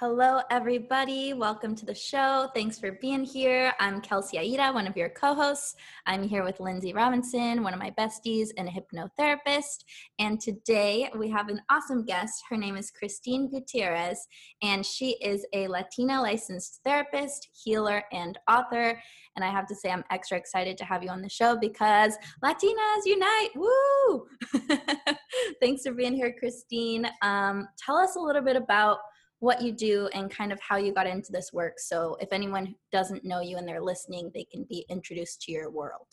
Hello, everybody. Welcome to the show. Thanks for being here. I'm Kelsey Aida, one of your co hosts. I'm here with Lindsay Robinson, one of my besties and a hypnotherapist. And today we have an awesome guest. Her name is Christine Gutierrez, and she is a Latina licensed therapist, healer, and author. And I have to say, I'm extra excited to have you on the show because Latinas unite! Woo! Thanks for being here, Christine. Um, tell us a little bit about what you do and kind of how you got into this work. So if anyone doesn't know you and they're listening, they can be introduced to your world.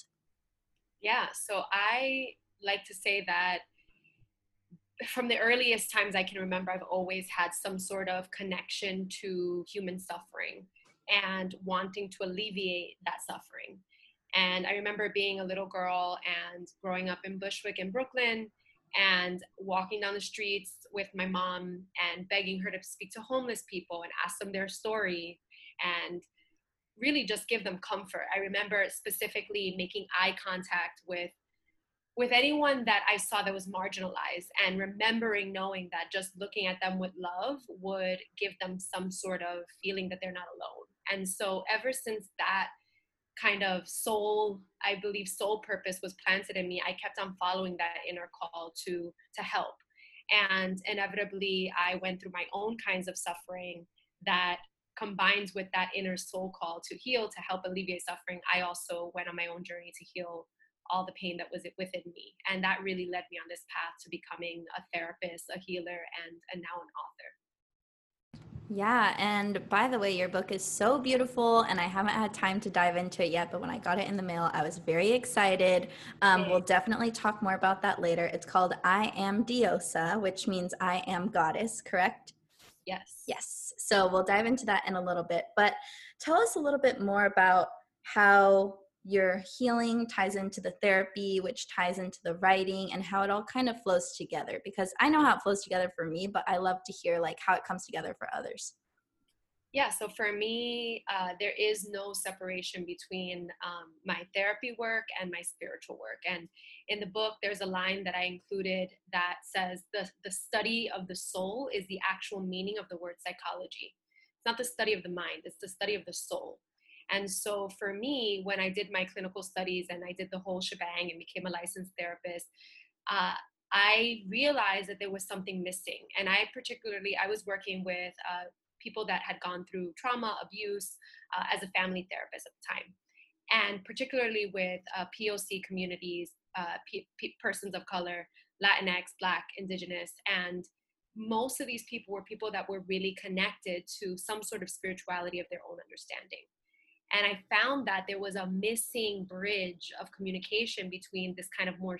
Yeah, so I like to say that from the earliest times I can remember, I've always had some sort of connection to human suffering and wanting to alleviate that suffering. And I remember being a little girl and growing up in Bushwick in Brooklyn and walking down the streets with my mom and begging her to speak to homeless people and ask them their story and really just give them comfort. I remember specifically making eye contact with with anyone that I saw that was marginalized and remembering knowing that just looking at them with love would give them some sort of feeling that they're not alone. And so ever since that kind of soul i believe soul purpose was planted in me. I kept on following that inner call to to help. And inevitably i went through my own kinds of suffering that combines with that inner soul call to heal to help alleviate suffering. I also went on my own journey to heal all the pain that was within me. And that really led me on this path to becoming a therapist a healer and, and now an author yeah, and by the way, your book is so beautiful, and I haven't had time to dive into it yet. But when I got it in the mail, I was very excited. Um, we'll definitely talk more about that later. It's called I Am Diosa, which means I am goddess, correct? Yes. Yes. So we'll dive into that in a little bit. But tell us a little bit more about how your healing ties into the therapy, which ties into the writing, and how it all kind of flows together. Because I know how it flows together for me, but I love to hear like how it comes together for others. Yeah, so for me, uh, there is no separation between um, my therapy work and my spiritual work. And in the book, there's a line that I included that says the, the study of the soul is the actual meaning of the word psychology. It's not the study of the mind, it's the study of the soul. And so for me, when I did my clinical studies and I did the whole shebang and became a licensed therapist, uh, I realized that there was something missing. And I particularly, I was working with uh, people that had gone through trauma, abuse uh, as a family therapist at the time. And particularly with uh, POC communities, uh, P- P- persons of color, Latinx, Black, Indigenous, and most of these people were people that were really connected to some sort of spirituality of their own understanding. And I found that there was a missing bridge of communication between this kind of more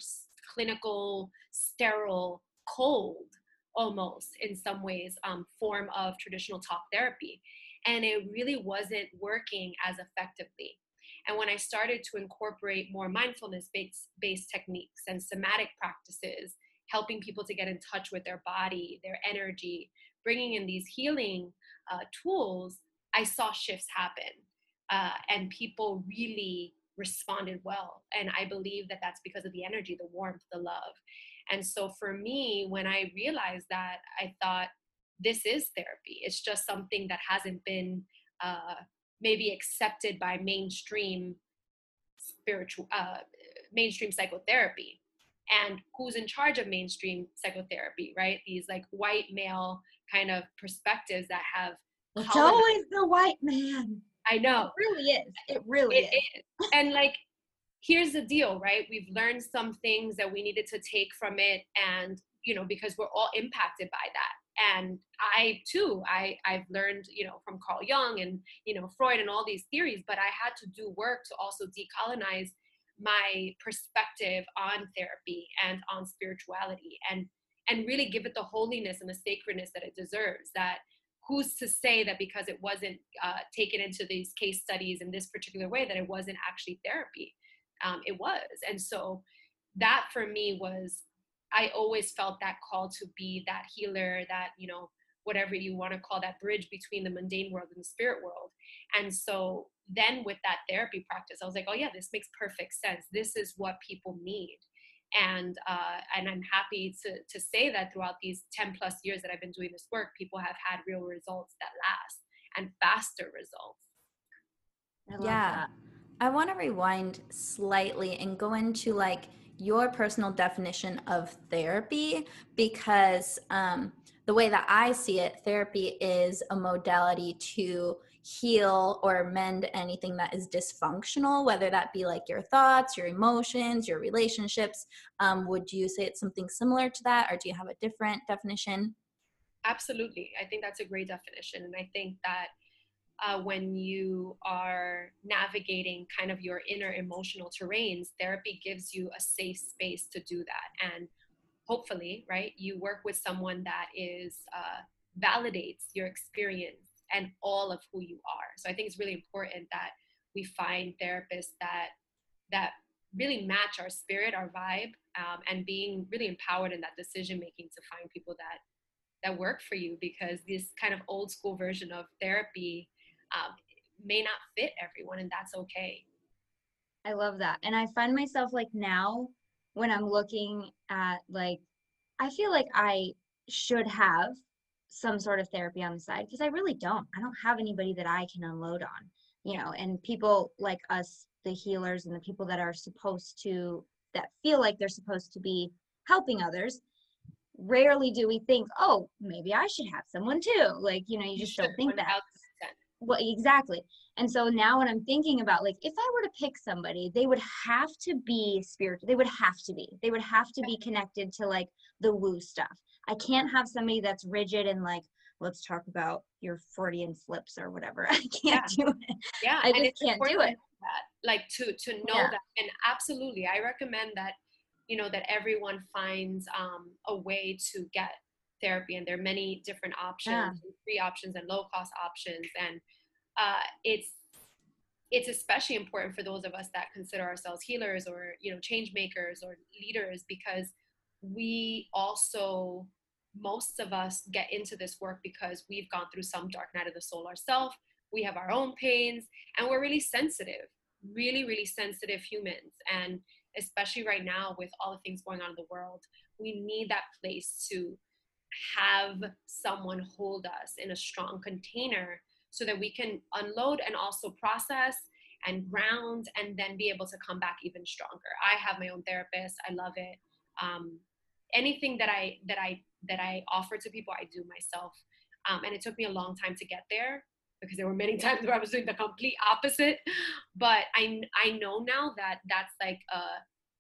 clinical, sterile, cold, almost in some ways, um, form of traditional talk therapy. And it really wasn't working as effectively. And when I started to incorporate more mindfulness based techniques and somatic practices, helping people to get in touch with their body, their energy, bringing in these healing uh, tools, I saw shifts happen uh, and people really responded well. And i believe that that's because of the energy the warmth the love. And so for me when i realized that i thought this is therapy. It's just something that hasn't been uh, maybe accepted by mainstream spiritual uh, mainstream psychotherapy. And who's in charge of mainstream psychotherapy right? These like white male kind of perspectives that have it's always the white man I know. It really is. It really it is. is. And like, here's the deal, right? We've learned some things that we needed to take from it and you know because we're all impacted by that and i too i i've learned you know from carl jung and you know freud and all these theories but i had to do work to also decolonize my perspective on therapy and on spirituality and and really give it the holiness and the sacredness that it deserves that who's to say that because it wasn't uh, taken into these case studies in this particular way that it wasn't actually therapy? Um, it was. And so that for me was i always felt that call to be that healer that you know whatever you want to call that bridge between the mundane world and the spirit world. And so then with that therapy practice i was like oh yeah this makes perfect sense. This is what people need and uh, and i'm happy to to say that throughout these 10 plus years that i've been doing this work people have had real results that last and faster results yeah that. i want to rewind slightly and go into like your personal definition of therapy because um, the way that i see it therapy is a modality to heal or mend anything that is dysfunctional, whether that be like your thoughts, your emotions, your relationships. Um, would you say it's something similar to that, or do you have a different definition? Absolutely. I think that's a great definition. And I think that uh, when you are navigating kind of your inner emotional terrains, therapy gives you a safe space to do that. And hopefully, right, you work with someone that is uh, validates your experience and all of who you are. So I think it's really important that we find therapists that that really match our spirit, our vibe, um, and being really empowered in that decision making to find people that that work for you because this kind of old school version of therapy um, may not fit everyone, and that's okay. I love that, and I find myself like now when I'm looking at like I feel like I should have some sort of therapy on the side because I really don't. I don't have anybody that I can unload on, you know, and people like us, the healers and the people that are supposed to, that feel like they're supposed to be helping others, rarely do we think, oh, maybe I should have someone too. Like, you know, you just don't think that. Well, exactly. And so now when I'm thinking about like if I were to pick somebody, they would have to be spiritual. They would have to be. They would have to be connected to like the woo stuff. I can't have somebody that's rigid and like, let's talk about your Freudian slips or whatever. I can't yeah. do it. Yeah, I just can't do it. That, like to to know yeah. that, and absolutely, I recommend that. You know that everyone finds um, a way to get therapy, and there are many different options, yeah. free options, and low cost options, and uh, it's it's especially important for those of us that consider ourselves healers or you know change makers or leaders because we also most of us get into this work because we've gone through some dark night of the soul ourselves we have our own pains and we're really sensitive really really sensitive humans. And especially right now with all the things going on in the world we need that place to have someone hold us in a strong container so that we can unload and also process and ground and then be able to come back even stronger. I have my own therapist. I love it. Um, anything that I that I that I offer to people, I do myself. Um, and it took me a long time to get there because there were many times where I was doing the complete opposite. But I I know now that that's like a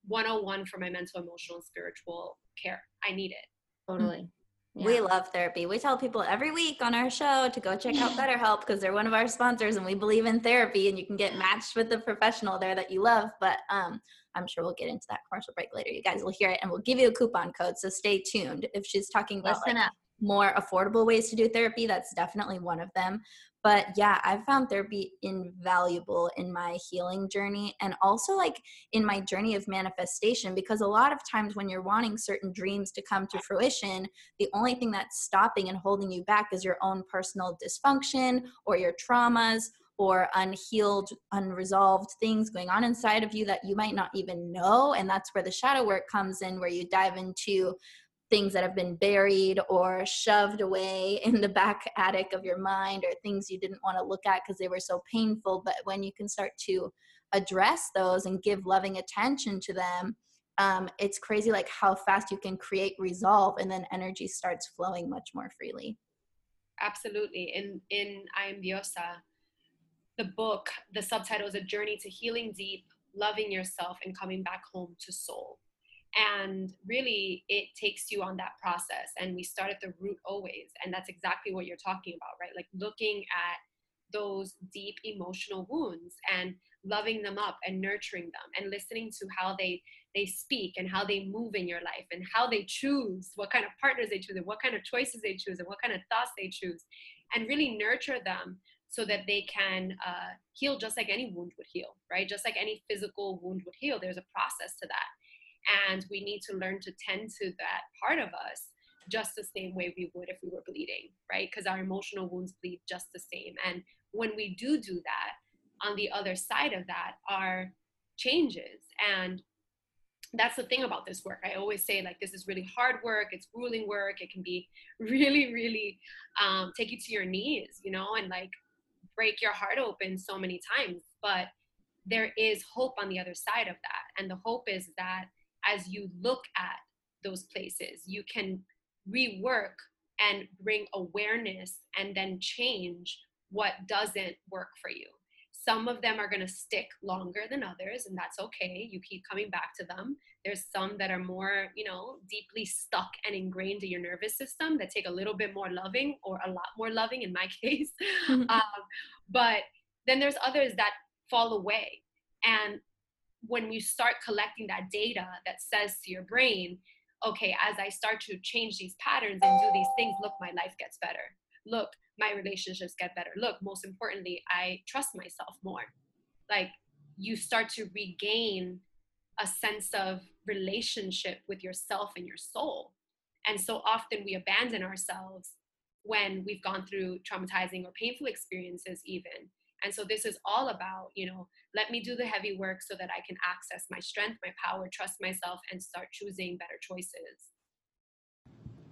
101 for my mental, emotional, and spiritual care. I need it. Totally. Yeah. We love therapy. We tell people every week on our show to go check out BetterHelp because they're one of our sponsors and we believe in therapy and you can get matched with the professional there that you love. But um, I'm sure we'll get into that commercial break later. You guys will hear it and we'll give you a coupon code. So stay tuned. If she's talking about like, more affordable ways to do therapy, that's definitely one of them. But yeah, I've found therapy invaluable in my healing journey and also like in my journey of manifestation because a lot of times when you're wanting certain dreams to come to fruition, the only thing that's stopping and holding you back is your own personal dysfunction or your traumas or unhealed, unresolved things going on inside of you that you might not even know. And that's where the shadow work comes in, where you dive into things that have been buried or shoved away in the back attic of your mind or things you didn't want to look at because they were so painful. But when you can start to address those and give loving attention to them, um, it's crazy like how fast you can create resolve and then energy starts flowing much more freely. Absolutely. In in I am Diosa, the book, the subtitle is A Journey to Healing Deep, Loving Yourself, and Coming Back Home to Soul and really it takes you on that process and we start at the root always and that's exactly what you're talking about right? Like looking at those deep emotional wounds and loving them up and nurturing them and listening to how they they speak and how they move in your life and how they choose what kind of partners they choose and what kind of choices they choose and what kind of thoughts they choose and really nurture them so that they can uh, heal just like any wound would heal right? Just like any physical wound would heal there's a process to that and we need to learn to tend to that part of us just the same way we would if we were bleeding, right? Because our emotional wounds bleed just the same. And when we do do that, on the other side of that are changes. And that's the thing about this work. I always say, like, this is really hard work, it's grueling work, it can be really, really um, take you to your knees, you know, and like break your heart open so many times. But there is hope on the other side of that. And the hope is that as you look at those places, you can rework and bring awareness and then change what doesn't work for you. Some of them are going to stick longer than others, and that's okay. You keep coming back to them. There's some that are more, you know, deeply stuck and ingrained in your nervous system that take a little bit more loving or a lot more loving in my case. um, but then there's others that fall away. And when we start collecting that data that says to your brain, okay, as I start to change these patterns and do these things, look, my life gets better. Look, my relationships get better. Look, most importantly, I trust myself more. Like you start to regain a sense of relationship with yourself and your soul. And so often we abandon ourselves when we've gone through traumatizing or painful experiences, even. And so this is all about, you know, let me do the heavy work so that I can access my strength, my power, trust myself, and start choosing better choices.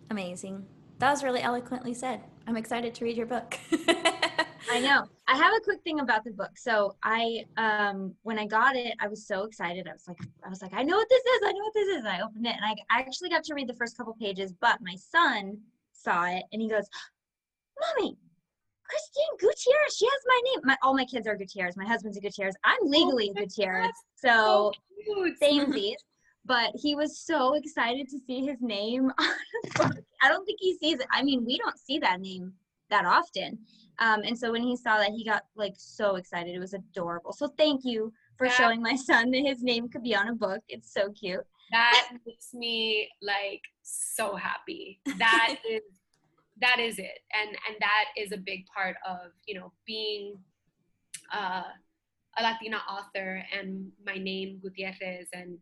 Amazing. That was really eloquently said. I'm excited to read your book. I know. I have a quick thing about the book. So I um when I got it, I was so excited. I was like I was like, I know what this is. I know what this is. And I opened it and I actually got to read the first couple pages, but my son saw it and he goes, Mommy, Christine Gutierrez. She has my name. My, all my kids are Gutierrez. My husband's a Gutierrez. I'm oh legally oh Gutierrez. So, so samesies. But he was so excited to see his name on the book. I don't think he sees it. I mean, we don't see that name that often. Um, and so when he saw that, he got like so excited. It was adorable. So thank you for that, showing my son that his name could be on a book. It's so cute. That makes me like so happy. That is that is it and and that is a big part of you know being uh, a latina author and my name gutierrez and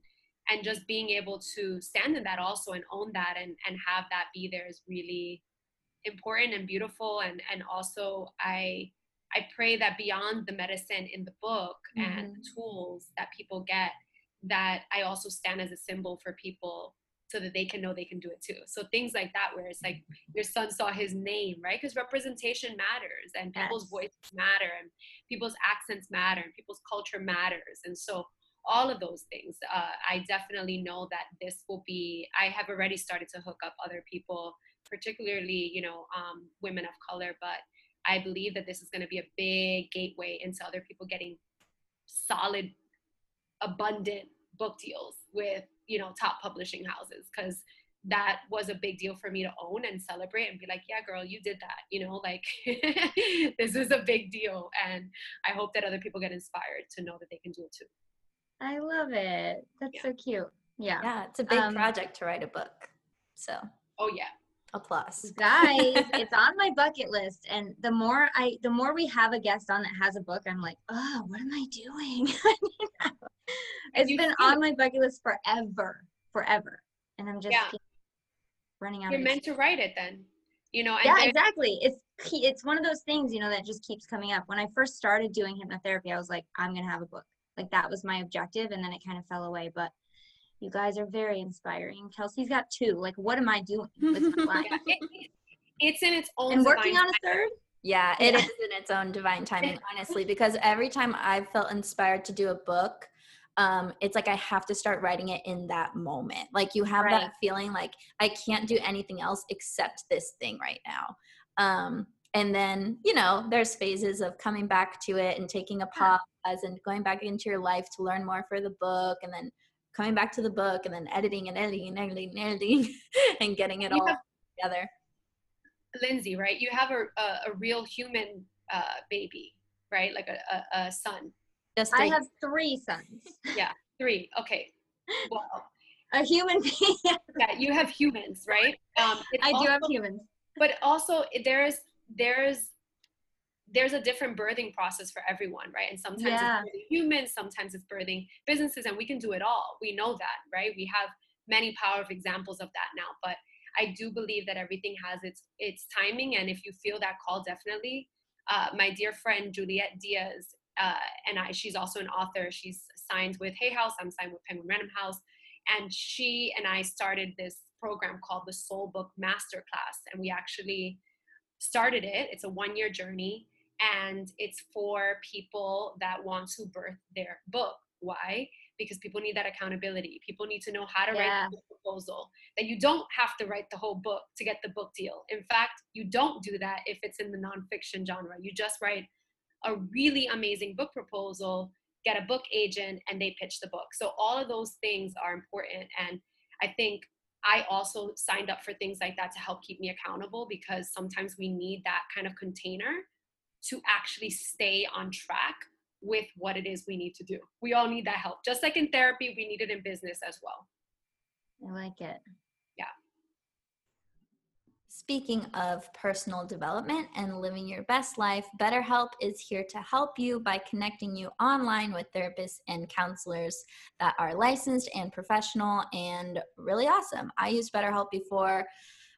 and just being able to stand in that also and own that and and have that be there is really important and beautiful and and also i i pray that beyond the medicine in the book mm-hmm. and the tools that people get that i also stand as a symbol for people so that they can know they can do it too. So things like that, where it's like your son saw his name, right? Because representation matters and people's yes. voices matter and people's accents matter and people's culture matters. And so all of those things, uh, I definitely know that this will be, I have already started to hook up other people, particularly, you know, um, women of color, but I believe that this is going to be a big gateway into other people getting solid, abundant book deals with you know top publishing houses because that was a big deal for me to own and celebrate and be like yeah girl you did that you know like this is a big deal and i hope that other people get inspired to know that they can do it too. I love it. That's yeah. so cute. Yeah. Yeah it's a big um, project to write a book so. Oh yeah. Applause. Guys it's on my bucket list and the more i the more we have a guest on that has a book i'm like oh what am i doing it's been on my bucket list forever forever and i'm just yeah. running out you're meant to write it then you know yeah exactly it's it's one of those things you know that just keeps coming up when i first started doing hypnotherapy i was like i'm gonna have a book like that was my objective and then it kind of fell away but you guys are very inspiring. Kelsey's got two. Like, what am I doing with my life? it's in its own. And working on a third. Yeah, it yeah. is in its own divine timing, honestly, because every time I've felt inspired to do a book, um, it's like I have to start writing it in that moment. Like you have right. that feeling like I can't do anything else except this thing right now. Um, and then, you know, there's phases of coming back to it and taking a pause and going back into your life to learn more for the book and then coming back to the book and then editing and editing and editing and editing and getting it You all have- together. Lindsay, right? You have a a, a real human uh, baby, right? Like a, a, a son. Just I have three sons. Yeah, Three. Okay. Well, A human being. yeah, you have humans, right? Um, I do have humans. but also there's there's there's a different birthing process for everyone right and sometimes Yeah. it's birthing humans sometimes it's birthing businesses and we can do it all we know that right we have many power of examples of that now but i do believe that everything has its its timing and if you feel that call definitely uh, my dear friend juliet diaz uh, and i she's also an author. She's signed with hay house. I'm signed with penguin random house. And she and i started this program called the soul book masterclass. And we actually started it. It's a one year journey. And it's for people that want to birth their book. Why? Because people need that accountability. People need to know how to Yeah. write the proposal. That you don't have to write the whole book to get the book deal. In fact you don't do that if it's in the nonfiction genre. You just write a really amazing book proposal get a book agent and they pitch the book so all of those things are important and i think I also signed up for things like that to help keep me accountable because sometimes we need that kind of container to actually stay on track with what it is we need to do. We all need that help. Just like in therapy, we need it in business as well. I like it. Speaking of personal development and living your best life, BetterHelp is here to help you by connecting you online with therapists and counselors that are licensed and professional and really awesome. I used BetterHelp before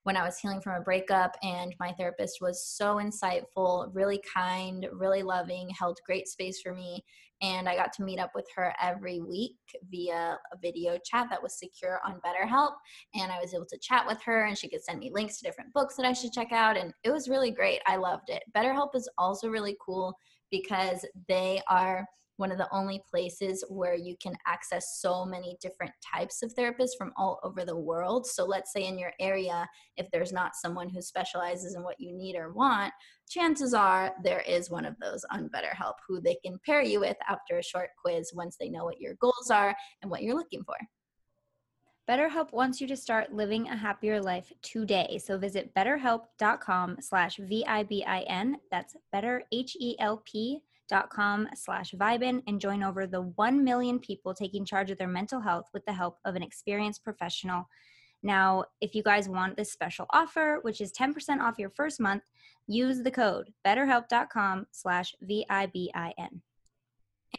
when I was healing from a breakup, and my therapist was so insightful, really kind, really loving, held great space for me. And I got to meet up with her every week via a video chat that was secure on BetterHelp and I was able to chat with her and she could send me links to different books that I should check out and it was really great. I loved it. BetterHelp is also really cool because they are one of the only places where you can access so many different types of therapists from all over the world. So let's say in your area if there's not someone who specializes in what you need or want, chances are there is one of those on BetterHelp who they can pair you with after a short quiz once they know what your goals are and what you're looking for. BetterHelp wants you to start living a happier life today. So visit betterhelp.com slash V-I-B-I-N. That's better, H-E-L-P dot com slash Vibin and join over the 1 million people taking charge of their mental health with the help of an experienced professional. Now, if you guys want this special offer, which is 10% off your first month, use the code betterhelp.com slash V-I-B-I-N.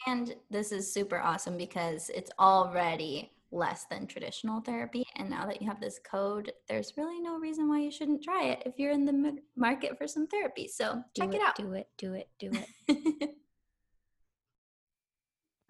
And this is super awesome because it's already less than traditional therapy. And now that you have this code, there's really no reason why you shouldn't try it if you're in the market for some therapy. So Do check it, out. Do it, do it, do it.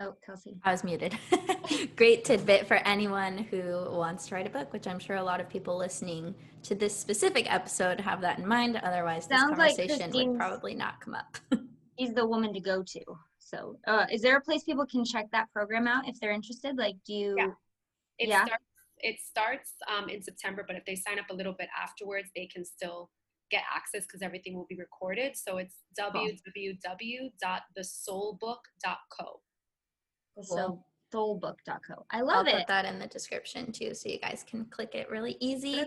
Oh, Kelsey. I was muted. Great tidbit for anyone who wants to write a book, which I'm sure a lot of people listening to this specific episode have that in mind. Otherwise, this Sounds like conversation would probably not come up. She's the woman to go to. So, uh, is there a place people can check that program out if they're interested? Like, do you? Yeah. It Yeah. starts it starts um, in September, but if they sign up a little bit afterwards, they can still get access because everything will be recorded. So it's www.thesoulbook.co. So, soulbook.co. I I'll love put it. that in the description too, so you guys can click it really easy.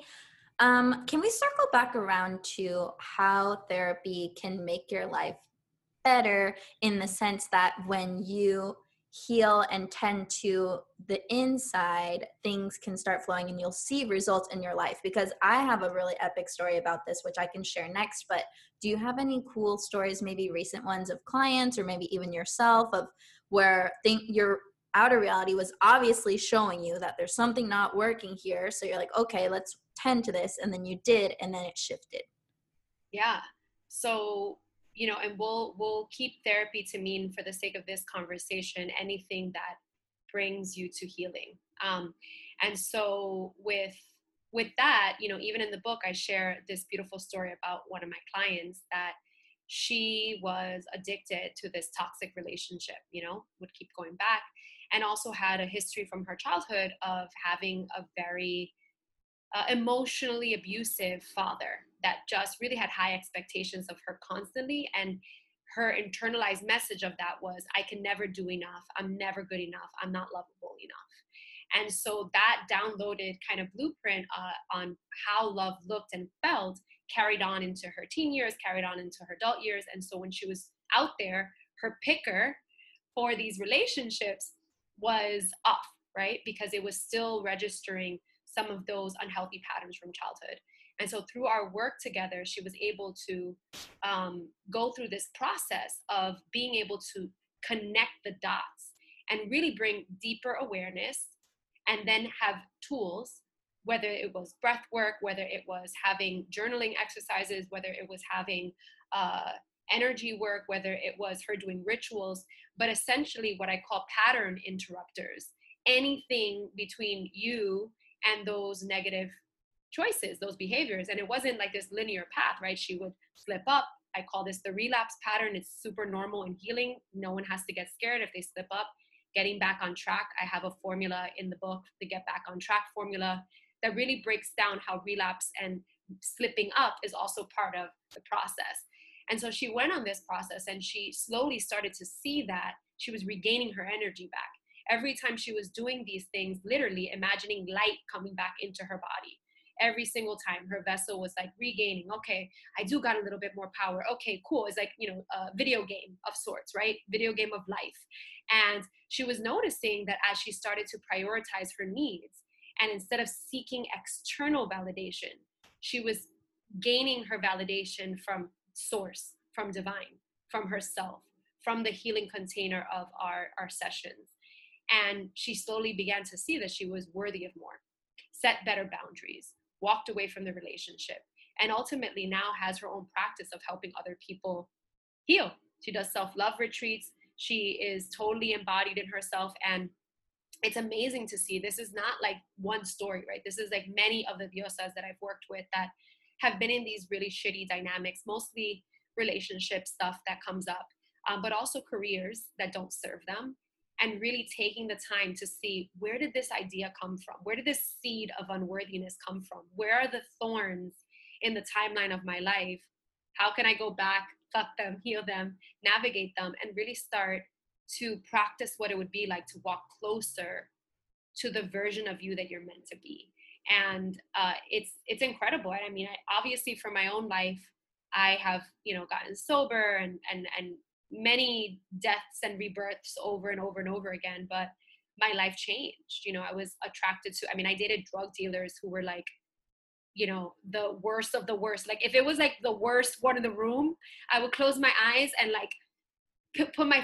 Um, can we circle back around to how therapy can make your life better in the sense that when you heal and tend to the inside, things can start flowing and you'll see results in your life? Because I have a really epic story about this, which I can share next. But do you have any cool stories, maybe recent ones of clients or maybe even yourself, of where think your outer reality was obviously showing you that there's something not working here. So you're like, okay, let's tend to this. And then you did, and then it shifted. Yeah. So, you know, and we'll we'll keep therapy to mean for the sake of this conversation anything that brings you to healing. Um, and so with with that, you know, even in the book, I share this beautiful story about one of my clients that she was addicted to this toxic relationship, you know, would keep going back and also had a history from her childhood of having a very uh, emotionally abusive father that just really had high expectations of her constantly and her internalized message of that was i can never do enough. I'm never good enough. I'm not lovable enough. And so that downloaded kind of blueprint uh, on how love looked and felt carried on into her teen years, carried on into her adult years. And so when she was out there, her picker for these relationships was off, right? Because it was still registering some of those unhealthy patterns from childhood. And so through our work together, she was able to um, go through this process of being able to connect the dots and really bring deeper awareness and then have tools whether it was breath work whether it was having journaling exercises whether it was having uh, energy work whether it was her doing rituals. But essentially what i call pattern interrupters anything between you and those negative choices those behaviors. And it wasn't like this linear path right? She would slip up. I call this the relapse pattern. It's super normal in healing. No one has to get scared if they slip up. Getting back on track. I have a formula in the book, the Get Back on Track formula, that really breaks down how relapse and slipping up is also part of the process. And so she went on this process and she slowly started to see that she was regaining her energy back. Every time she was doing these things, literally imagining light coming back into her body. Every single time her vessel was like regaining, okay, I do got a little bit more power. Okay, cool. It's like, you know, a video game of sorts, right? Video game of life. And she was noticing that as she started to prioritize her needs, and instead of seeking external validation, she was gaining her validation from source, from divine, from herself, from the healing container of our, our sessions. And she slowly began to see that she was worthy of more, set better boundaries, walked away from the relationship, and ultimately now has her own practice of helping other people heal. She does self love retreats. She is totally embodied in herself and it's amazing to see. This is not like one story, right? This is like many of the diosas that I've worked with that have been in these really shitty dynamics, mostly relationship stuff that comes up, um, but also careers that don't serve them. And really taking the time to see where did this idea come from? Where did this seed of unworthiness come from? Where are the thorns in the timeline of my life? How can I go back pluck them, heal them, navigate them, and really start to practice what it would be like to walk closer to the version of you that you're meant to be. And uh, it's it's incredible. I mean, I, obviously, for my own life, I have you know gotten sober and and and many deaths and rebirths over and over and over again. But my life changed. You know, I was attracted to. I mean, I dated drug dealers who were like you know the worst of the worst like if it was like the worst one in the room i would close my eyes and like put my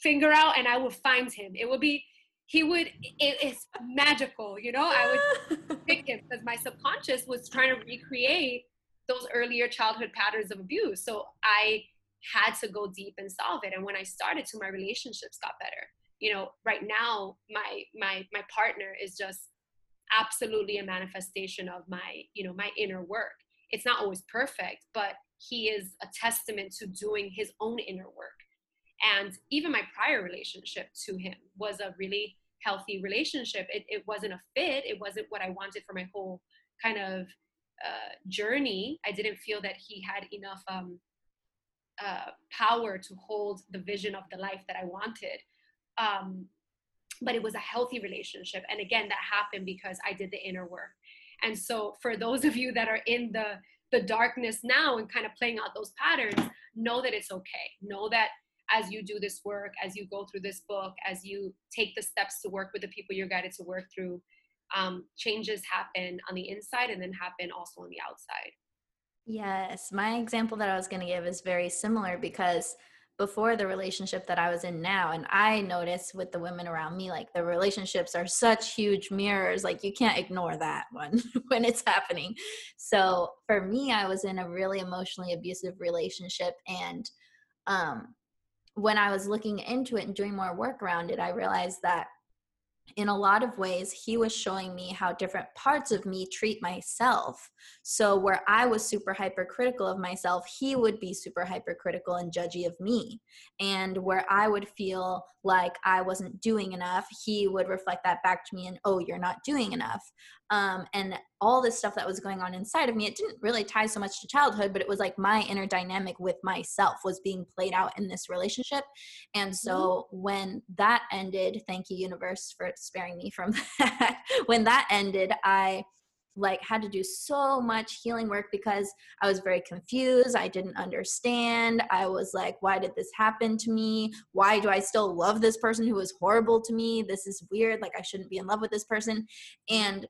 finger out and i would find him. It would be he would it, it's magical you know? I would pick him because my subconscious was trying to recreate those earlier childhood patterns of abuse. So i had to go deep and solve it. And when i started to my relationships got better. You know right now my my my partner is just absolutely a manifestation of my you know my inner work. It's not always perfect but he is a testament to doing his own inner work and even my prior relationship to him was a really healthy relationship. It, it wasn't a fit. It wasn't what i wanted for my whole kind of uh, journey. I didn't feel that he had enough um, uh, power to hold the vision of the life that i wanted. Um, but it was a healthy relationship. And again that happened because i did the inner work. And so for those of you that are in the the darkness now and kind of playing out those patterns know that it's okay. Know that as you do this work as you go through this book as you take the steps to work with the people you're guided to work through um, changes happen on the inside and then happen also on the outside yes my example that i was going to give is very similar because before the relationship that I was in now. And I notice with the women around me, like the relationships are such huge mirrors. Like you can't ignore that one when it's happening. So for me, I was in a really emotionally abusive relationship. And um, when I was looking into it and doing more work around it, I realized that in a lot of ways, he was showing me how different parts of me treat myself. So, where I was super hypercritical of myself, he would be super hypercritical and judgy of me. And where I would feel like I wasn't doing enough, he would reflect that back to me and, oh, you're not doing enough. Um, and all this stuff that was going on inside of me. It didn't really tie so much to childhood, but it was like my inner dynamic with myself was being played out in this relationship. And so mm-hmm. when that ended, thank you, universe, for sparing me from that. when that ended, I like had to do so much healing work because I was very confused. I didn't understand. I was like, why did this happen to me? Why do I still love this person who was horrible to me? This is weird. Like, I shouldn't be in love with this person. And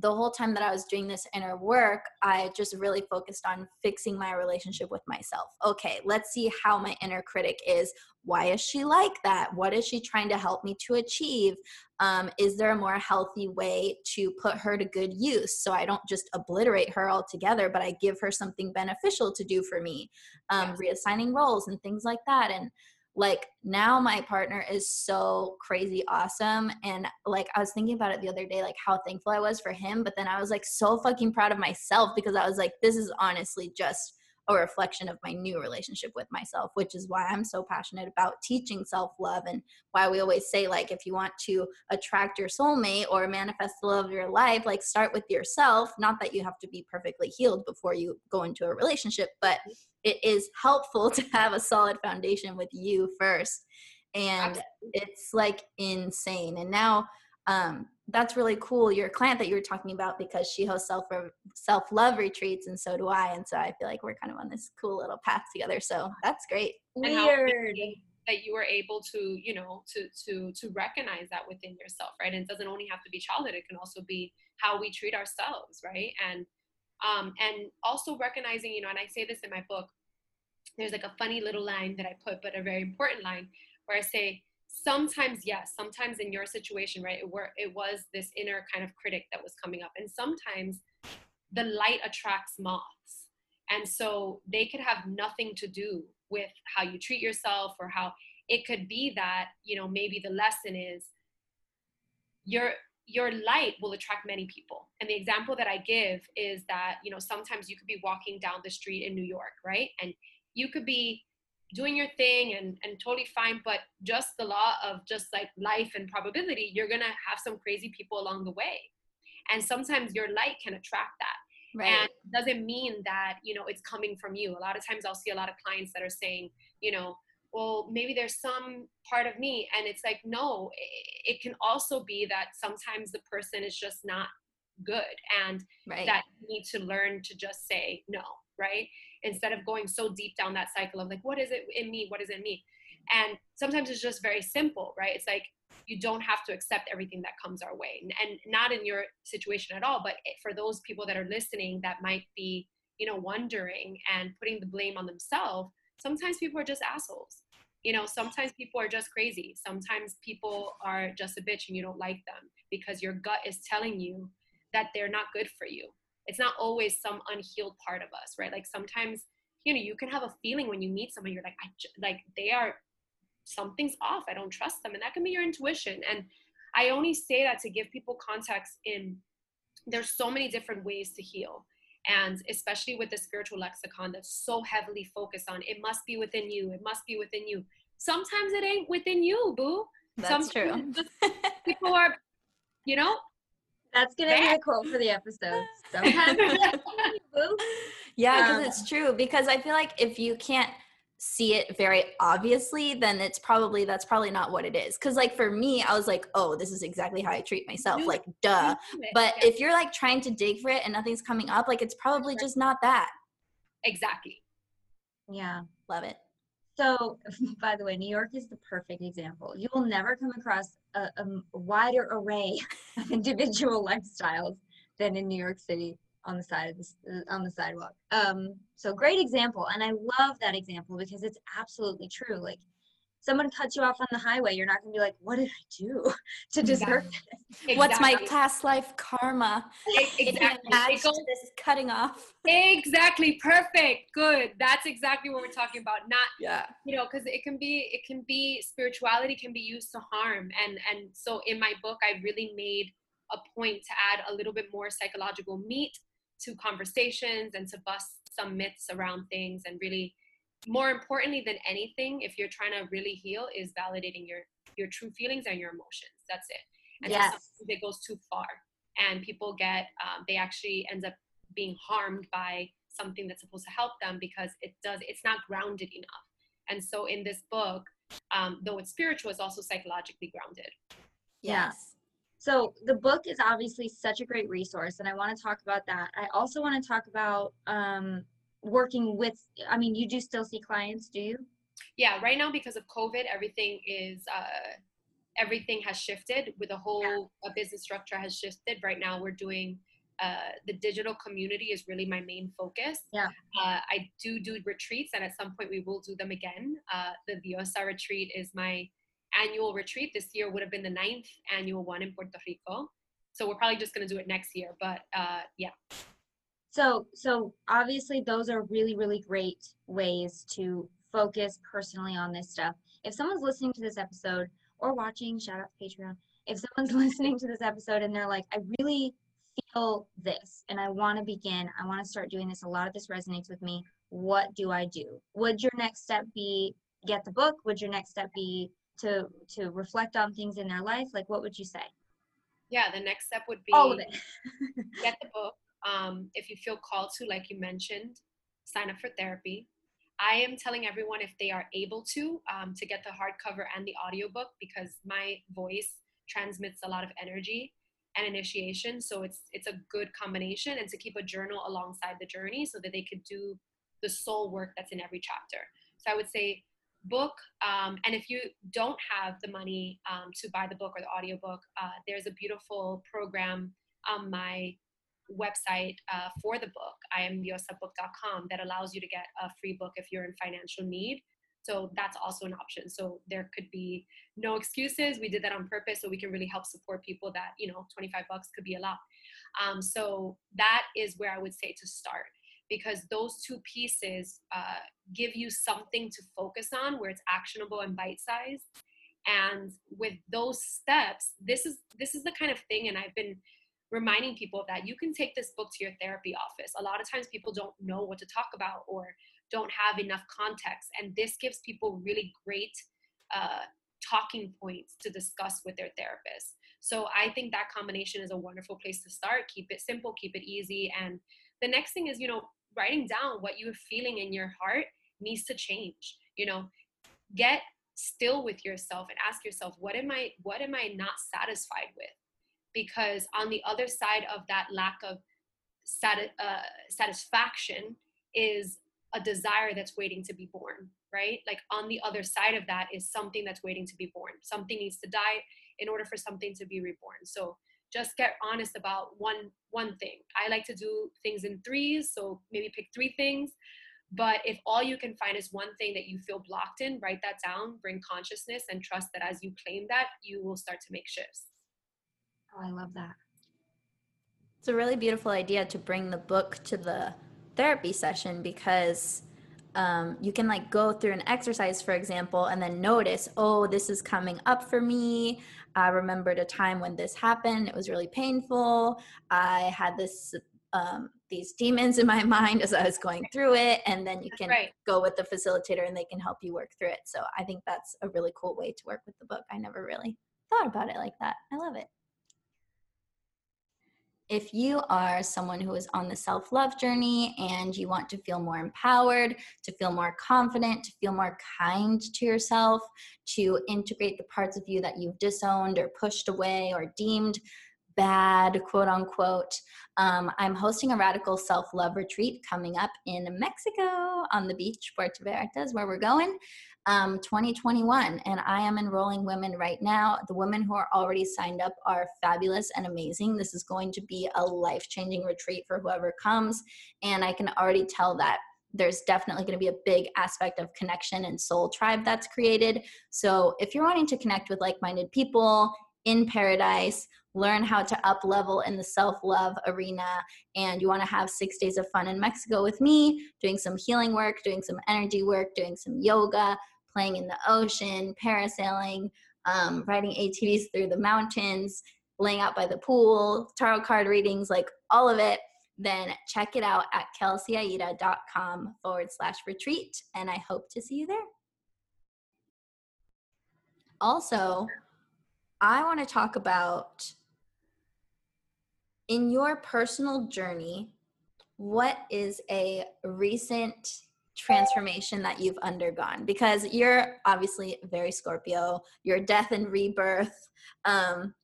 the whole time that I was doing this inner work, I just really focused on fixing my relationship with myself. Okay, let's see how my inner critic is. Why is she like that? What is she trying to help me to achieve? Um, is there a more healthy way to put her to good use so I don't just obliterate her altogether, but I give her something beneficial to do for me? Um, yes. Reassigning roles and things like that. And like now my partner is so crazy awesome and like i was thinking about it the other day like how thankful i was for him but then i was like so fucking proud of myself because i was like this is honestly just a reflection of my new relationship with myself which is why i'm so passionate about teaching self-love and why we always say like if you want to attract your soulmate or manifest the love of your life like start with yourself. Not that you have to be perfectly healed before you go into a relationship but it is helpful to have a solid foundation with you first. And Absolutely. it's like insane. And now um, that's really cool your client that you were talking about because she hosts self self love retreats and so do I. And so I feel like we're kind of on this cool little path together. So that's great. Weird. that you were able to you know to to to recognize that within yourself right? And it doesn't only have to be childhood. It can also be how we treat ourselves right? And um and also recognizing you know and i say this in my book there's like a funny little line that i put but a very important line where i say sometimes yes sometimes in your situation right it, were, it was this inner kind of critic that was coming up. And sometimes the light attracts moths. And so they could have nothing to do with how you treat yourself or how it could be that you know maybe the lesson is your your light will attract many people. And the example that i give is that you know sometimes you could be walking down the street in new york right? And you could be doing your thing and, and totally fine but just the law of just like life and probability you're gonna have some crazy people along the way. And sometimes your light can attract that. Right. and doesn't mean that you know it's coming from you. A lot of times i'll see a lot of clients that are saying you know well maybe there's some part of me and it's like no it, it can also be that sometimes the person is just not good and right. that you need to learn to just say no right? Instead of going so deep down that cycle of like what is it in me? What is in me? And sometimes it's just very simple right? It's like you don't have to accept everything that comes our way and not in your situation at all but eh, for those people that are listening that might be you know wondering and putting the blame on themselves sometimes people are just assholes you know sometimes people are just crazy. Sometimes people are just a bitch and you don't like them because your gut is telling you that they're not good for you. It's not always some unhealed part of us right? Like sometimes you know you can have a feeling when you meet someone you're like I, like they are something's off. I don't trust them. And that can be your intuition. And i only say that to give people context in there's so many different ways to heal and especially with the spiritual lexicon that's so heavily focused on it must be within you it must be within you sometimes it ain't within you boo that's sometimes true people are you know that's gonna be a quote for the episode. sometimes yeah, because um, it's true. Because I feel like if you can't see it very obviously, then it's probably that's probably not what it is. Because like for me, I was like, oh, this is exactly how I treat myself. Like, duh. But yeah. if you're like trying to dig for it and nothing's coming up, like it's probably just not that. Exactly. Yeah. Love it. So, by the way, New York is the perfect example. You will never come across a, a wider array of individual lifestyles than in New York City on the side of this on the sidewalk. Um, so great example, and I love that example because it's absolutely true. Like someone cuts you off on the highway, you're not gonna be like, "What did I do to deserve exactly. this? What's my past life karma?" Exactly. It goes, this cutting off. Exactly. Perfect. Good. That's exactly what we're talking about. Not yeah. You know, because it can be it can be spirituality can be used to harm, and and so in my book, I really made a point to add a little bit more psychological meat to conversations and to bust some myths around things. And really more importantly than anything if you're trying to really heal is validating your your true feelings and your emotions. That's it. And yes. it goes too far. And people get um, they actually ends up being harmed by something that's supposed to help them because it does it's not grounded enough. And so in this book um, though it's spiritual it's also psychologically grounded. Yes so the book is obviously such a great resource and i want to talk about that i also want to talk about um, working with i mean you do still see clients do you yeah right now because of covid everything is uh, everything has shifted with a whole yeah. business structure has shifted right now we're doing uh, the digital community is really my main focus. Yeah. Uh, I do do retreats, and at some point we will do them again. Uh, the Diosa retreat is my annual retreat. This year would have been the ninth annual one in Puerto Rico. So we're probably just going to do it next year. But uh, yeah. So, so obviously those are really, really great ways to focus personally on this stuff. If someone's listening to this episode or watching, shout out to Patreon. If someone's listening to this episode and they're like, I really feel this and I want to begin, I want to start doing this, a lot of this resonates with me. What do I do? Would your next step be get the book? Would your next step be to to reflect on things in their life? Like what would you say? Yeah, the next step would be all of it. get the book. Um, if you feel called to, like you mentioned, sign up for therapy. I am telling everyone if they are able to um, to get the hardcover and the audiobook because my voice transmits a lot of energy and initiation so it's it's a good combination and to keep a journal alongside the journey so that they could do the soul work that's in every chapter so i would say book um, and if you don't have the money um, to buy the book or the audiobook uh, there's a beautiful program on my website uh, for the book iamdiosabook.com that allows you to get a free book if you're in financial need so that's also an option. So there could be no excuses. We did that on purpose so we can really help support people that, you know, 25 bucks could be a lot. Um, so that is where I would say to start because those two pieces uh, give you something to focus on where it's actionable and bite-sized. And with those steps, this is this is the kind of thing, and I've been reminding people that you can take this book to your therapy office. A lot of times people don't know what to talk about or don't have enough context. And this gives people really great uh, talking points to discuss with their therapist. So I think that combination is a wonderful place to start. Keep it simple, keep it easy. And the next thing is, you know, writing down what you're feeling in your heart needs to change. You know, get still with yourself and ask yourself, what am I, what am I not satisfied with? Because on the other side of that lack of sati- uh, satisfaction is a desire that's waiting to be born right like on the other side of that is something that's waiting to be born something needs to die in order for something to be reborn so just get honest about one one thing. I like to do things in threes so maybe pick three things but if all you can find is one thing that you feel blocked in write that down bring consciousness and trust that as you claim that you will start to make shifts. Oh i love that. It's a really beautiful idea to bring the book to the therapy session because um, you can like go through an exercise, for example, and then notice, oh, this is coming up for me. I remembered a time when this happened. It was really painful. I had this um, these demons in my mind as I was going through it, and then you can right. go with the facilitator and they can help you work through it. So I think that's a really cool way to work with the book. I never really thought about it like that. I love it if you are someone who is on the self love journey and you want to feel more empowered, to feel more confident, to feel more kind to yourself, to integrate the parts of you that you've disowned or pushed away or deemed bad, quote unquote, um, I'm hosting a radical self love retreat coming up in Mexico on the beach, Puerto Vallarta is where we're going um, 2021 and i am enrolling women right now. The women who are already signed up are fabulous and amazing. This is going to be a life-changing retreat for whoever comes and i can already tell that there's definitely going to be a big aspect of connection and soul tribe that's created. So if you're wanting to connect with like-minded people in paradise learn how to up level in the self love arena and you want to have six days of fun in Mexico with me, doing some healing work, doing some energy work, doing some yoga, playing in the ocean, parasailing, um, riding ATVs through the mountains, laying out by the pool, tarot card readings, like all of it, then check it out at kelseyaida.com forward slash retreat. And I hope to see you there. Also, I want to talk about in your personal journey, what is a recent transformation that you've undergone? Because you're obviously very Scorpio, your death and rebirth um,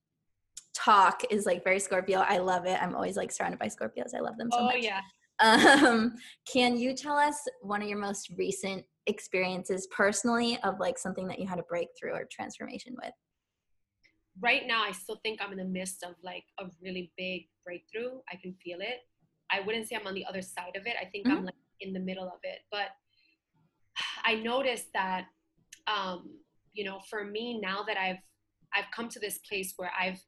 talk is like very Scorpio. I love it. I'm always like surrounded by Scorpios. I love them so oh, much. yeah. Um, can you tell us one of your most recent experiences personally of like something that you had a breakthrough or transformation with? Right now, I still think I'm in the midst of like a really big breakthrough. I can feel it. I wouldn't say I'm on the other side of it. I think mm-hmm. I'm like in the middle of it. But I noticed that, um, you know, for me now that I've I've come to this place where I've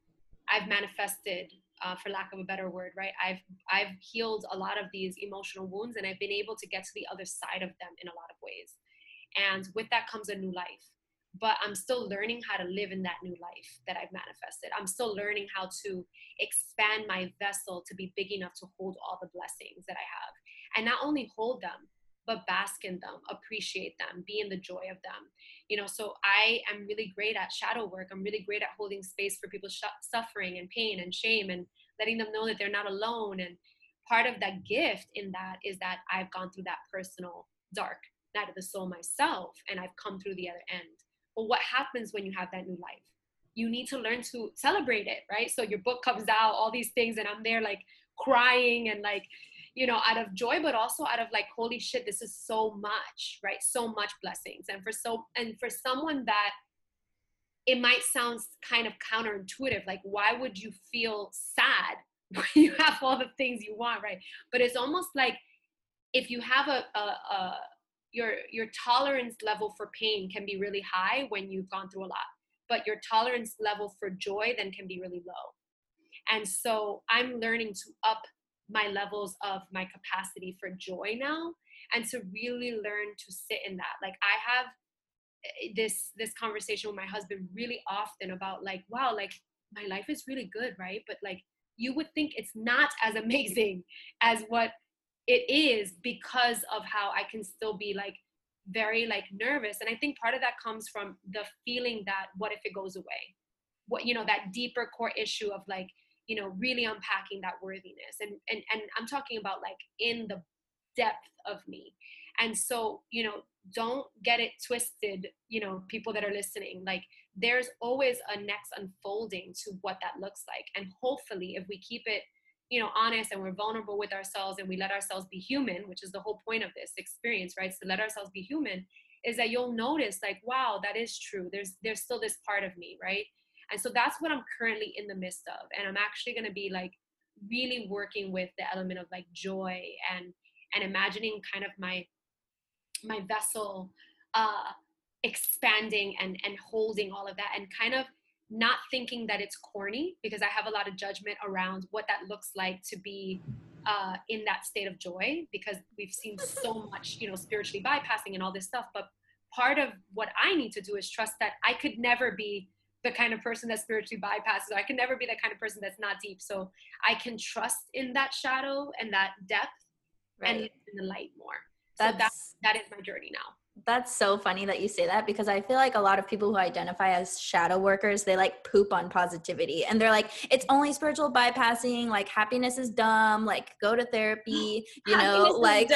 I've manifested uh, for lack of a better word, right? I've I've healed a lot of these emotional wounds, and I've been able to get to the other side of them in a lot of ways. And with that comes a new life. But I'm still learning how to live in that new life that I've manifested. I'm still learning how to expand my vessel to be big enough to hold all the blessings that I have, and not only hold them, but bask in them, appreciate them, be in the joy of them. You know, so I am really great at shadow work. I'm really great at holding space for people's sh- suffering and pain and shame and letting them know that they're not alone. And part of that gift in that is that I've gone through that personal dark night of the soul myself and I've come through the other end. But what happens when you have that new life? You need to learn to celebrate it, right? So your book comes out, all these things, and I'm there like crying and like you know out of joy but also out of like holy shit this is so much right? So much blessings. And for so and for someone that it might sound kind of counterintuitive like why would you feel sad when you have all the things you want right? But it's almost like if you have a, a, a your your tolerance level for pain can be really high when you've gone through a lot but your tolerance level for joy then can be really low. And so i'm learning to up my levels of my capacity for joy now and to really learn to sit in that. Like i have eh, this this conversation with my husband really often about like wow like my life is really good right? But like you would think it's not as amazing as what it is because of how i can still be like very like nervous. And i think part of that comes from the feeling that what if it goes away? What you know that deeper core issue of like you know really unpacking that worthiness. And and and i'm talking about like in the depth of me. And so you know don't get it twisted you know people that are listening. Like there's always a next unfolding to what that looks like. And hopefully if we keep it you know honest and we're vulnerable with ourselves and we let ourselves be human which is the whole point of this experience right? To let ourselves be human is that you'll notice like wow that is true. There's there's still this part of me right and so that's what i'm currently in the midst of. And i'm actually going to be like really working with the element of like joy and and imagining kind of my my vessel uh expanding and and holding all of that and kind of not thinking that it's corny because i have a lot of judgment around what that looks like to be uh, in that state of joy because we've seen so much you know spiritually bypassing and all this stuff. But part of what i need to do is trust that i could never be the kind of person that spiritually bypasses. I can never be that kind of person that's not deep. So I can trust in that shadow and that depth right. and in the light more. That's, so that's that is my journey now. That's so funny that you say that because I feel like a lot of people who identify as shadow workers, they like poop on positivity and they're like, it's only spiritual bypassing, like happiness is dumb, like go to therapy, you know, like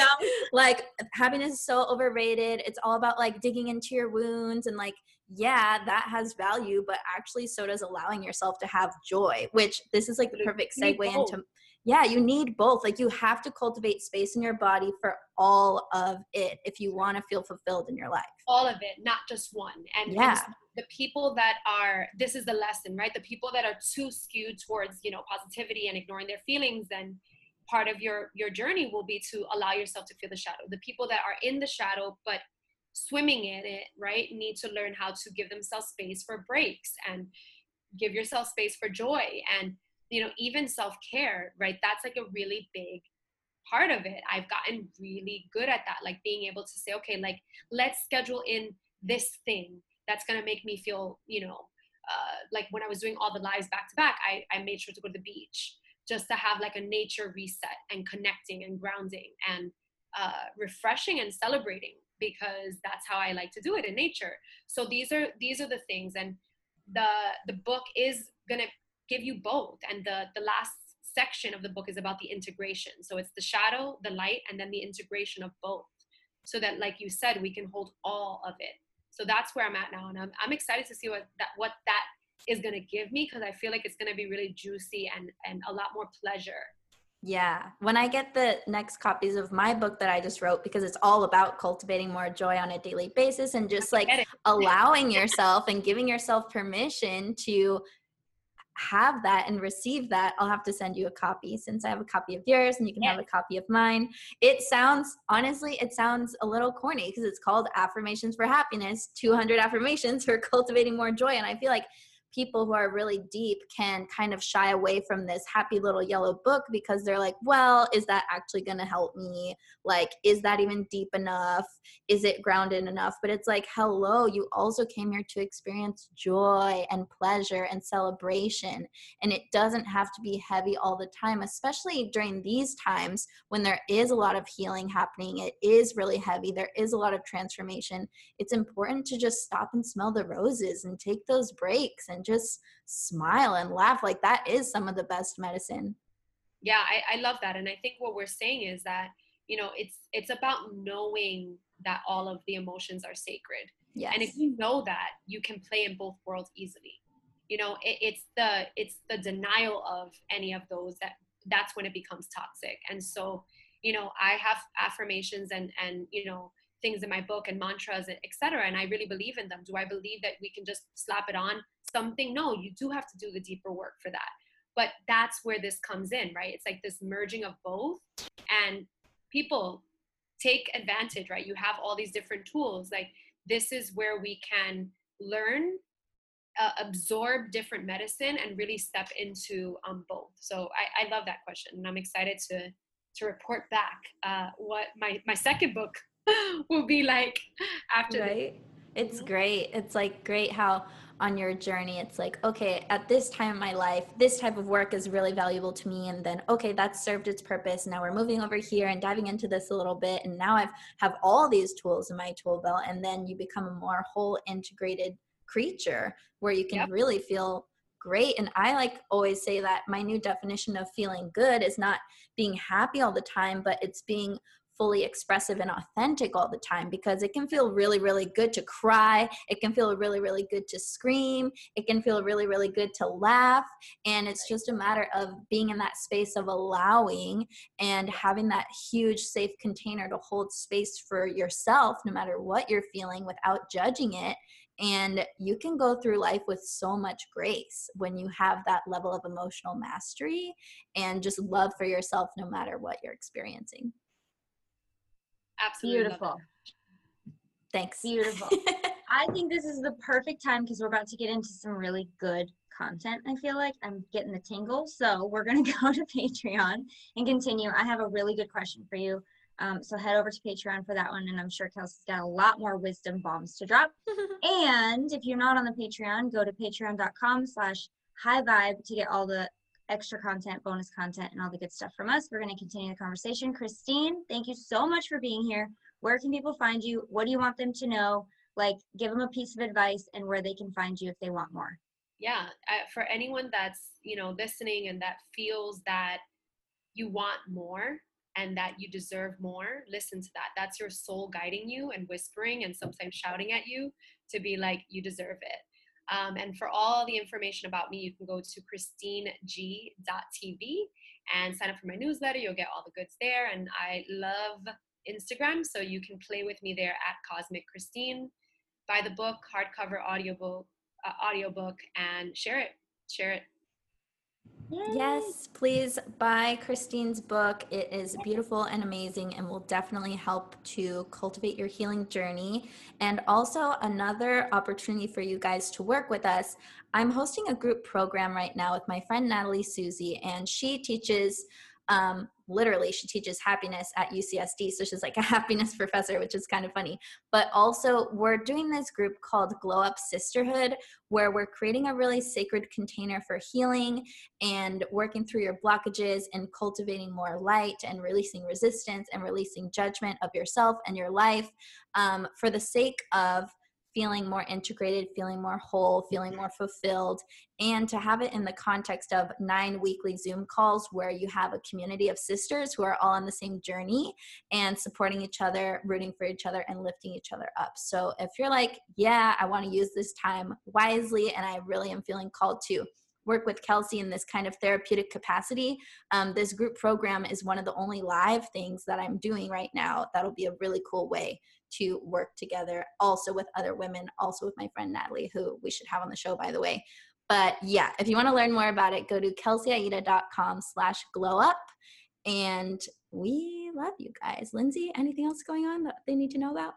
like happiness is so overrated. It's all about like digging into your wounds and like yeah, that has value, but actually so does allowing yourself to have joy, which this is like the perfect segue into yeah, you need both. Like you have to cultivate space in your body for all of it if you want to feel fulfilled in your life. All of it, not just one. And yeah. And the people that are this is the lesson, right? The people that are too skewed towards, you know, positivity and ignoring their feelings then part of your your journey will be to allow yourself to feel the shadow. The people that are in the shadow but swimming in it, right, need to learn how to give themselves space for breaks and give yourself space for joy and you know even self-care right? That's like a really big part of it. I've gotten really good at that like being able to say okay like let's schedule in this thing that's going to make me feel you know uh, like when i was doing all the lives back to back I, I made sure to go to the beach just to have like a nature reset and connecting and grounding and uh, refreshing and celebrating because that's how I like to do it in nature. So these are these are the things and the the book is to give you both and the the last section of the book is about the integration. So it's the shadow, the light, and then the integration of both. So that, like you said, we can hold all of it. So that's where I'm at now, and I'm, I'm excited to see what that what that is gonna give me because I feel like it's gonna be really juicy and and a lot more pleasure. Yeah. When I get the next copies of my book that I just wrote, because it's all about cultivating more joy on a daily basis and just like allowing yourself and giving yourself permission to have that and receive that, I'll have to send you a copy since I have a copy of yours and you can have a copy of mine. It sounds, honestly, it sounds a little corny because it's called Affirmations for Happiness 200 Affirmations for Cultivating More Joy. And I feel like people who are really deep can kind of shy away from this happy little yellow book because they're like, well, is that actually going to help me? Like, is that even deep enough? Is it grounded enough? But it's like, hello, you also came here to experience joy and pleasure and celebration. And it doesn't have to be heavy all the time, especially during these times when there is a lot of healing happening. It is really heavy, there is a lot of transformation. It's important to just stop and smell the roses and take those breaks and and just smile and laugh like that is some of the best medicine. Yeah I, I love that and i think what we're saying is that you know it's it's about knowing that all of the emotions are sacred. Yes. and if you know that you can play in both worlds easily. You know it, it's the it's the denial of any of those that that's when it becomes toxic. And so you know i have affirmations and and you know things in my book and mantras etc and i really believe in them. Do i believe that we can just slap it on something no you do have to do the deeper work for that. But that's where this comes in right? It's like this merging of both. And people take advantage right? You have all these different tools. Like this is where we can learn uh, absorb different medicine and really step into um, both. So I, I love that question and i'm excited to to report back uh, what my my second book will be like after right. This. it's great. It's like great how on your journey it's like okay at this time in my life this type of work is really valuable to me. And then okay that's served its purpose. Now we're moving over here and diving into this a little bit. And now i've have all these tools in my tool belt. And then you become a more whole integrated creature where you can yep. really feel great. And i like always say that my new definition of feeling good is not being happy all the time but it's being fully expressive and authentic all the time because it can feel really, really good to cry. It can feel really, really good to scream. It can feel really, really good to laugh. And it's just a matter of being in that space of allowing and having that huge, safe container to hold space for yourself, no matter what you're feeling, without judging it. And you can go through life with so much grace when you have that level of emotional mastery and just love for yourself no matter what you're experiencing. Absolutely. Beautiful. Thanks. Beautiful. I think this is the perfect time because we're about to get into some really good content. I feel like I'm getting the tingle. So we're going to go to Patreon and continue. I have a really good question for you. Um, so head over to Patreon for that one. And I'm sure Kelsey's got a lot more wisdom bombs to drop. and if you're not on the Patreon, go to patreon.com slash high vibe to get all the extra content, bonus content, and all the good stuff from us. We're going to continue the conversation. Christine, thank you so much for being here. Where can people find you? What do you want them to know? Like, give them a piece of advice and where they can find you if they want more. Yeah, for anyone that's you know listening and that feels that you want more and that you deserve more, listen to that. That's your soul guiding you and whispering and sometimes shouting at you to be like, you deserve it. Um, and for all the information about me, you can go to christineg.tv and sign up for my newsletter. You'll get all the goods there. And I love Instagram, so you can play with me there at Cosmic Christine. Buy the book, hardcover audiobook, uh, audiobook, and share it. Share it Yay. Yes, please buy Christine's book. It is beautiful and amazing and will definitely help to cultivate your healing journey. And also, another opportunity for you guys to work with us. I'm hosting a group program right now with my friend Natalie Susie, and she teaches um, literally she teaches happiness at UCSD. So she's like a happiness professor, which is kind of funny. But also, we're doing this group called Glow Up Sisterhood, where we're creating a really sacred container for healing and working through your blockages and cultivating more light and releasing resistance and releasing judgment of yourself and your life um, for the sake of feeling more integrated, feeling more whole, feeling more fulfilled, and to have it in the context of nine weekly Zoom calls where you have a community of sisters who are all on the same journey and supporting each other, rooting for each other, and lifting each other up. So if you're like, yeah, I want to use this time wisely and I really am feeling called to work with Kelsey in this kind of therapeutic capacity, um, this group program is one of the only live things that I'm doing right now. That'll be a really cool way to work together, also with other women, also with my friend Natalie, who we should have on the show, by the way. But yeah, if you want to learn more about it, go to kelseyaida.com slash glow up. And we love you guys. Lindsay, anything else going on that they need to know about?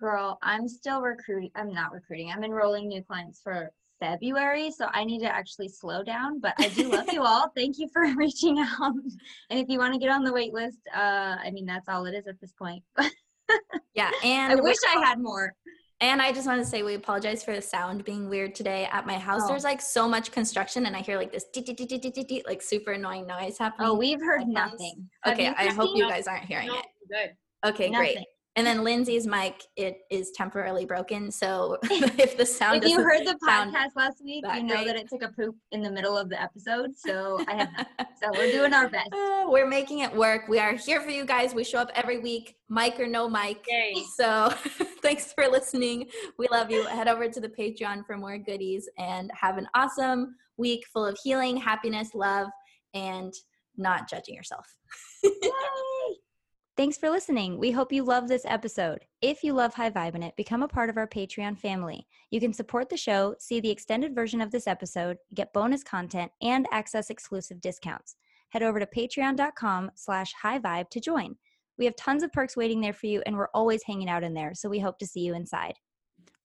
Girl, I'm still recruiting. I'm not recruiting. I'm enrolling new clients for February, so I need to actually slow down. But I do love you all. Thank you for reaching out. And if you want to get on the wait list, uh, I mean that's all it is at this point. yeah, and I wish I had more. And I just want to say we apologize for the sound being weird today at my house. Oh. There's like so much construction, and I hear like this like super annoying noise happening. Oh, we've heard nothing. Okay, I hope you guys aren't hearing it. Good. Okay, great. And then Lindsay's mic it is temporarily broken. So if the sound if you heard the podcast last week, you know great. that it took a poop in the middle of the episode. So I have so we're doing our best. Uh, we're making it work. We are here for you guys. We show up every week, mic or no mic. Yay. So thanks for listening. We love you. Head over to the Patreon for more goodies and have an awesome week full of healing, happiness, love, and not judging yourself. Thanks for listening. We hope you love this episode. If you love High Vibin' It, become a part of our Patreon family. You can support the show, see the extended version of this episode, get bonus content, and access exclusive discounts. Head over to patreon.com slash high vibe to join. We have tons of perks waiting there for you, and we're always hanging out in there, so we hope to see you inside.